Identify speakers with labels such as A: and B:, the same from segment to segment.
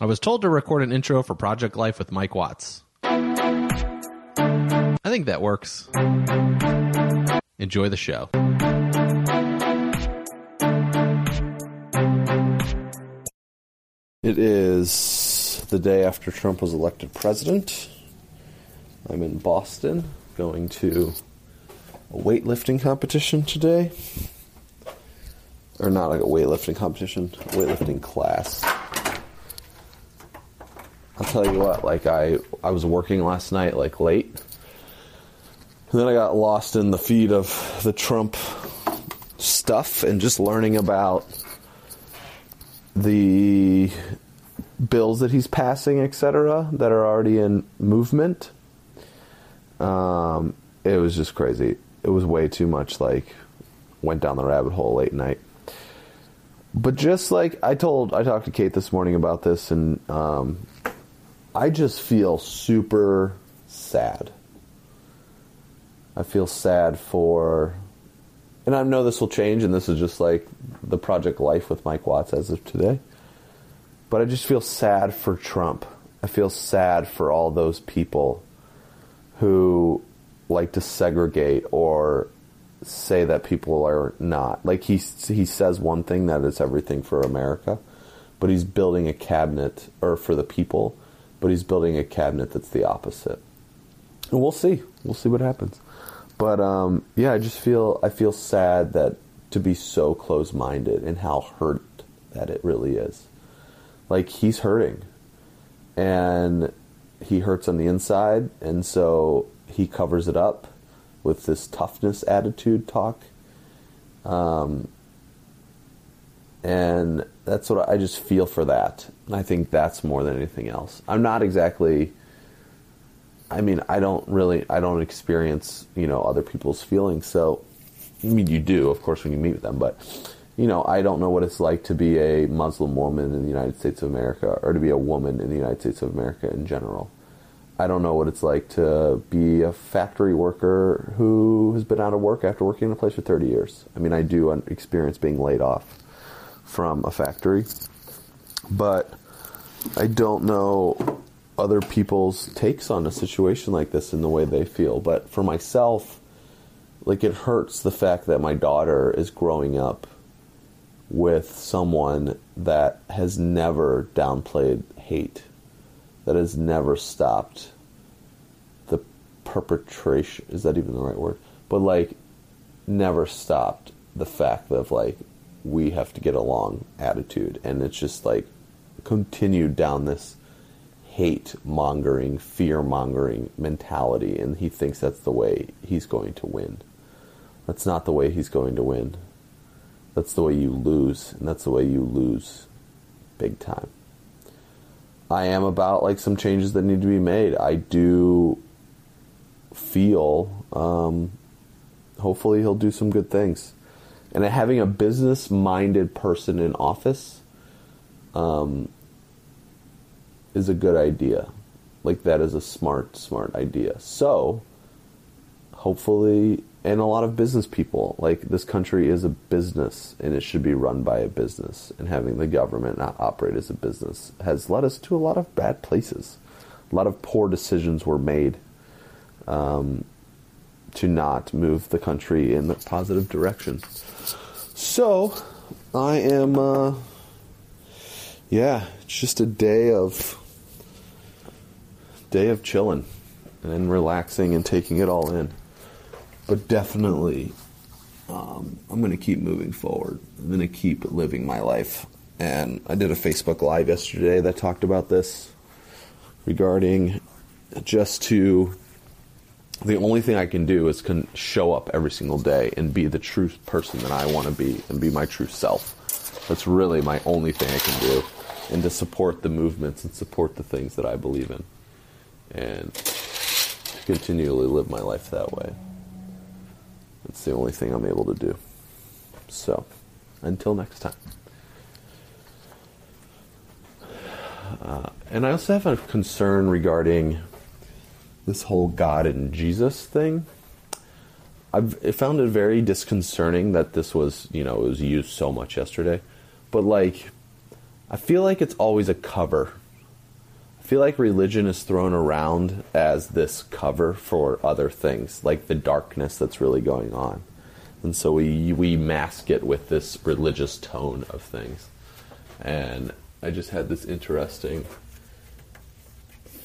A: I was told to record an intro for Project Life with Mike Watts. I think that works. Enjoy the show.
B: It is the day after Trump was elected president. I'm in Boston going to a weightlifting competition today. Or not a weightlifting competition, weightlifting class. Tell you what, like I I was working last night like late. And then I got lost in the feed of the Trump stuff and just learning about the bills that he's passing, etc., that are already in movement. Um, it was just crazy. It was way too much. Like, went down the rabbit hole late night. But just like I told, I talked to Kate this morning about this, and um, I just feel super sad. I feel sad for, and I know this will change, and this is just like the project life with Mike Watts as of today. But I just feel sad for Trump. I feel sad for all those people who like to segregate or say that people are not. Like he he says one thing that it's everything for America, but he's building a cabinet or for the people, but he's building a cabinet that's the opposite. And we'll see. We'll see what happens. But um, yeah, I just feel I feel sad that to be so close minded and how hurt that it really is. Like he's hurting, and he hurts on the inside, and so he covers it up with this toughness attitude talk. Um, and that's what I just feel for that. And I think that's more than anything else. I'm not exactly. I mean, I don't really, I don't experience, you know, other people's feelings. So, I mean, you do, of course, when you meet with them, but, you know, I don't know what it's like to be a Muslim woman in the United States of America or to be a woman in the United States of America in general. I don't know what it's like to be a factory worker who has been out of work after working in a place for 30 years. I mean, I do experience being laid off from a factory, but I don't know other people's takes on a situation like this in the way they feel. But for myself, like it hurts the fact that my daughter is growing up with someone that has never downplayed hate, that has never stopped the perpetration. Is that even the right word? But like, never stopped the fact of like, we have to get along attitude. And it's just like continued down this hate mongering, fear mongering mentality, and he thinks that's the way he's going to win. That's not the way he's going to win. That's the way you lose, and that's the way you lose big time. I am about like some changes that need to be made. I do feel um, hopefully he'll do some good things. And having a business minded person in office um, is a good idea. Like that is a smart, smart idea. So, hopefully, and a lot of business people, like this country is a business and it should be run by a business. And having the government not operate as a business has led us to a lot of bad places. A lot of poor decisions were made um, to not move the country in the positive direction. So, I am, uh, yeah, it's just a day of day of chilling and relaxing and taking it all in. But definitely, um, I'm going to keep moving forward. I'm going to keep living my life. And I did a Facebook Live yesterday that talked about this regarding just to. The only thing I can do is can show up every single day and be the true person that I want to be and be my true self. That's really my only thing I can do. And to support the movements and support the things that I believe in and to continually live my life that way. It's the only thing I'm able to do. So, until next time. Uh, and I also have a concern regarding this whole God and Jesus thing. I've found it very disconcerting that this was, you know, it was used so much yesterday. But like, I feel like it's always a cover I feel like religion is thrown around as this cover for other things, like the darkness that's really going on. And so we we mask it with this religious tone of things. And I just had this interesting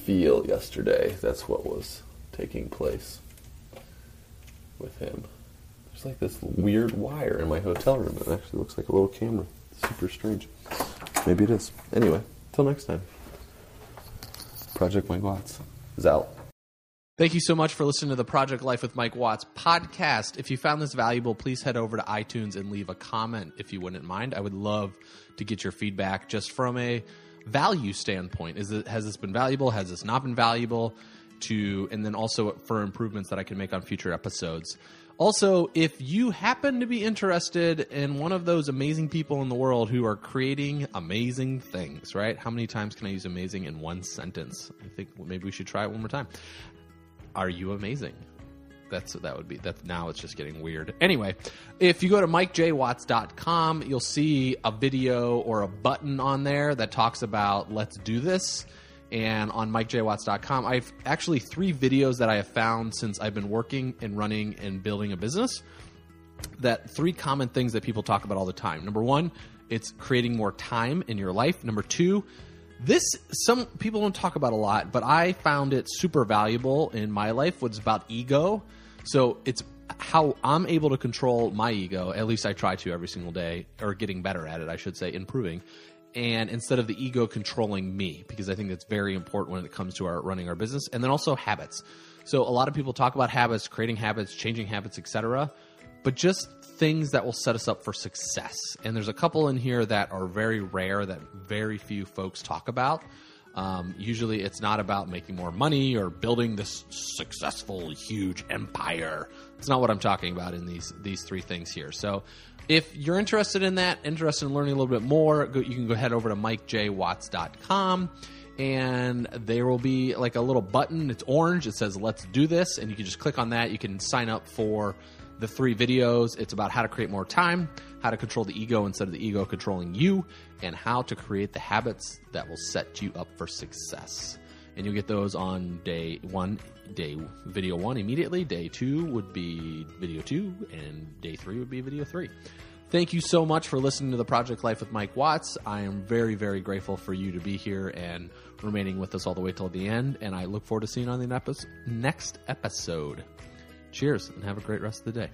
B: feel yesterday. That's what was taking place with him. There's like this weird wire in my hotel room. It actually looks like a little camera. Super strange. Maybe it is. Anyway, till next time. Project Mike Watts is out.
A: Thank you so much for listening to the Project Life with Mike Watts podcast. If you found this valuable, please head over to iTunes and leave a comment if you wouldn't mind. I would love to get your feedback just from a value standpoint. Is it has this been valuable? Has this not been valuable? To and then also for improvements that I can make on future episodes. Also, if you happen to be interested in one of those amazing people in the world who are creating amazing things, right? How many times can I use amazing in one sentence? I think maybe we should try it one more time. Are you amazing? That's that would be that now it's just getting weird. Anyway, if you go to mikejwatts.com, you'll see a video or a button on there that talks about let's do this and on mikejwatts.com. I've actually three videos that I have found since I've been working and running and building a business. That three common things that people talk about all the time. Number one, it's creating more time in your life. Number two, this some people don't talk about a lot, but I found it super valuable in my life. Was about ego. So it's how I'm able to control my ego. At least I try to every single day, or getting better at it, I should say, improving and instead of the ego controlling me because i think that's very important when it comes to our running our business and then also habits so a lot of people talk about habits creating habits changing habits etc but just things that will set us up for success and there's a couple in here that are very rare that very few folks talk about um, usually it's not about making more money or building this successful huge empire it's not what i'm talking about in these these three things here so if you're interested in that, interested in learning a little bit more, go, you can go head over to mikejwatts.com and there will be like a little button. It's orange. It says "Let's do this," and you can just click on that. You can sign up for the three videos. It's about how to create more time, how to control the ego instead of the ego controlling you, and how to create the habits that will set you up for success. And you'll get those on day one, day video one immediately. Day two would be video two, and day three would be video three. Thank you so much for listening to the Project Life with Mike Watts. I am very, very grateful for you to be here and remaining with us all the way till the end. And I look forward to seeing you on the next episode. Cheers and have a great rest of the day.